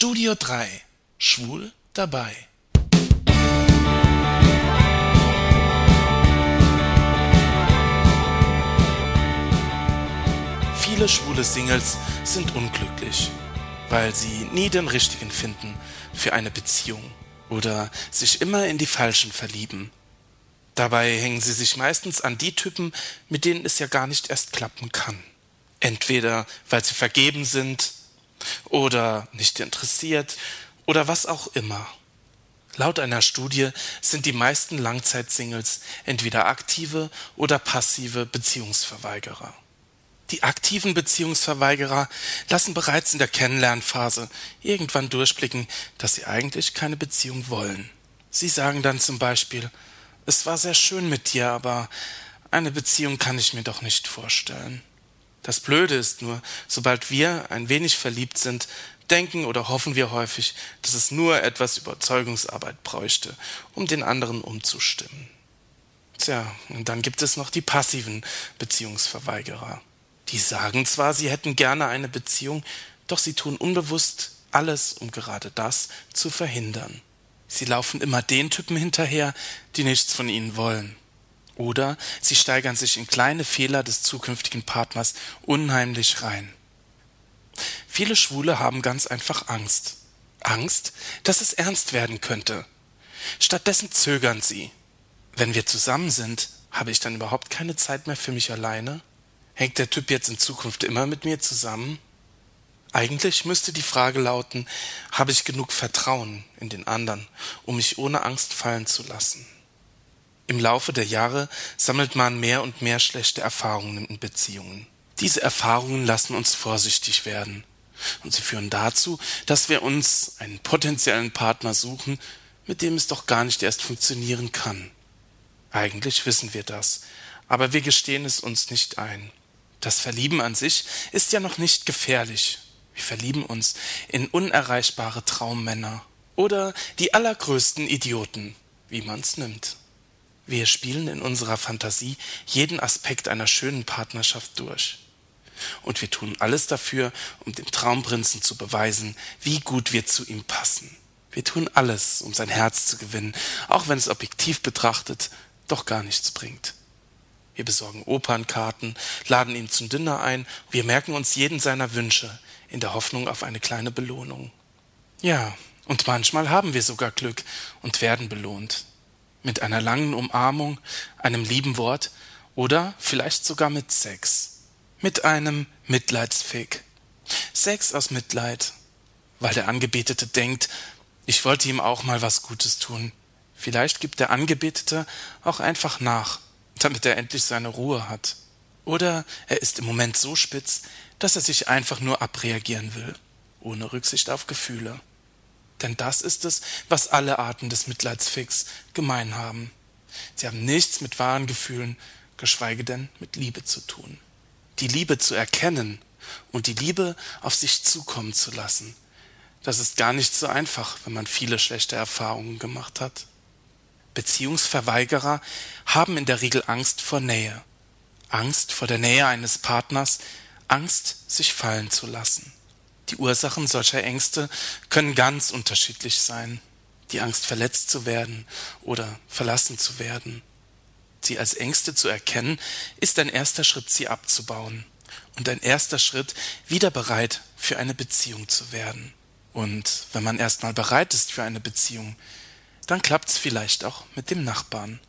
Studio 3 Schwul dabei. Viele schwule Singles sind unglücklich, weil sie nie den richtigen finden für eine Beziehung oder sich immer in die falschen verlieben. Dabei hängen sie sich meistens an die Typen, mit denen es ja gar nicht erst klappen kann. Entweder weil sie vergeben sind oder nicht interessiert oder was auch immer. Laut einer Studie sind die meisten Langzeitsingles entweder aktive oder passive Beziehungsverweigerer. Die aktiven Beziehungsverweigerer lassen bereits in der Kennenlernphase irgendwann durchblicken, dass sie eigentlich keine Beziehung wollen. Sie sagen dann zum Beispiel, es war sehr schön mit dir, aber eine Beziehung kann ich mir doch nicht vorstellen. Das Blöde ist nur, sobald wir ein wenig verliebt sind, denken oder hoffen wir häufig, dass es nur etwas Überzeugungsarbeit bräuchte, um den anderen umzustimmen. Tja, und dann gibt es noch die passiven Beziehungsverweigerer. Die sagen zwar, sie hätten gerne eine Beziehung, doch sie tun unbewusst alles, um gerade das zu verhindern. Sie laufen immer den Typen hinterher, die nichts von ihnen wollen. Oder sie steigern sich in kleine Fehler des zukünftigen Partners unheimlich rein. Viele Schwule haben ganz einfach Angst. Angst, dass es ernst werden könnte. Stattdessen zögern sie. Wenn wir zusammen sind, habe ich dann überhaupt keine Zeit mehr für mich alleine? Hängt der Typ jetzt in Zukunft immer mit mir zusammen? Eigentlich müsste die Frage lauten, habe ich genug Vertrauen in den anderen, um mich ohne Angst fallen zu lassen? Im Laufe der Jahre sammelt man mehr und mehr schlechte Erfahrungen in Beziehungen. Diese Erfahrungen lassen uns vorsichtig werden. Und sie führen dazu, dass wir uns einen potenziellen Partner suchen, mit dem es doch gar nicht erst funktionieren kann. Eigentlich wissen wir das, aber wir gestehen es uns nicht ein. Das Verlieben an sich ist ja noch nicht gefährlich. Wir verlieben uns in unerreichbare Traummänner oder die allergrößten Idioten, wie man's nimmt. Wir spielen in unserer Fantasie jeden Aspekt einer schönen Partnerschaft durch. Und wir tun alles dafür, um dem Traumprinzen zu beweisen, wie gut wir zu ihm passen. Wir tun alles, um sein Herz zu gewinnen, auch wenn es objektiv betrachtet doch gar nichts bringt. Wir besorgen Opernkarten, laden ihn zum Dinner ein, wir merken uns jeden seiner Wünsche, in der Hoffnung auf eine kleine Belohnung. Ja, und manchmal haben wir sogar Glück und werden belohnt. Mit einer langen Umarmung, einem lieben Wort oder vielleicht sogar mit Sex. Mit einem Mitleidsfick. Sex aus Mitleid, weil der Angebetete denkt, ich wollte ihm auch mal was Gutes tun. Vielleicht gibt der Angebetete auch einfach nach damit er endlich seine Ruhe hat. Oder er ist im Moment so spitz, dass er sich einfach nur abreagieren will, ohne Rücksicht auf Gefühle. Denn das ist es, was alle Arten des Mitleidsfix gemein haben. Sie haben nichts mit wahren Gefühlen, geschweige denn mit Liebe zu tun. Die Liebe zu erkennen und die Liebe auf sich zukommen zu lassen, das ist gar nicht so einfach, wenn man viele schlechte Erfahrungen gemacht hat. Beziehungsverweigerer haben in der Regel Angst vor Nähe. Angst vor der Nähe eines Partners, Angst, sich fallen zu lassen. Die Ursachen solcher Ängste können ganz unterschiedlich sein. Die Angst, verletzt zu werden oder verlassen zu werden. Sie als Ängste zu erkennen, ist ein erster Schritt, sie abzubauen. Und ein erster Schritt, wieder bereit für eine Beziehung zu werden. Und wenn man erstmal bereit ist für eine Beziehung, dann klappt's vielleicht auch mit dem Nachbarn.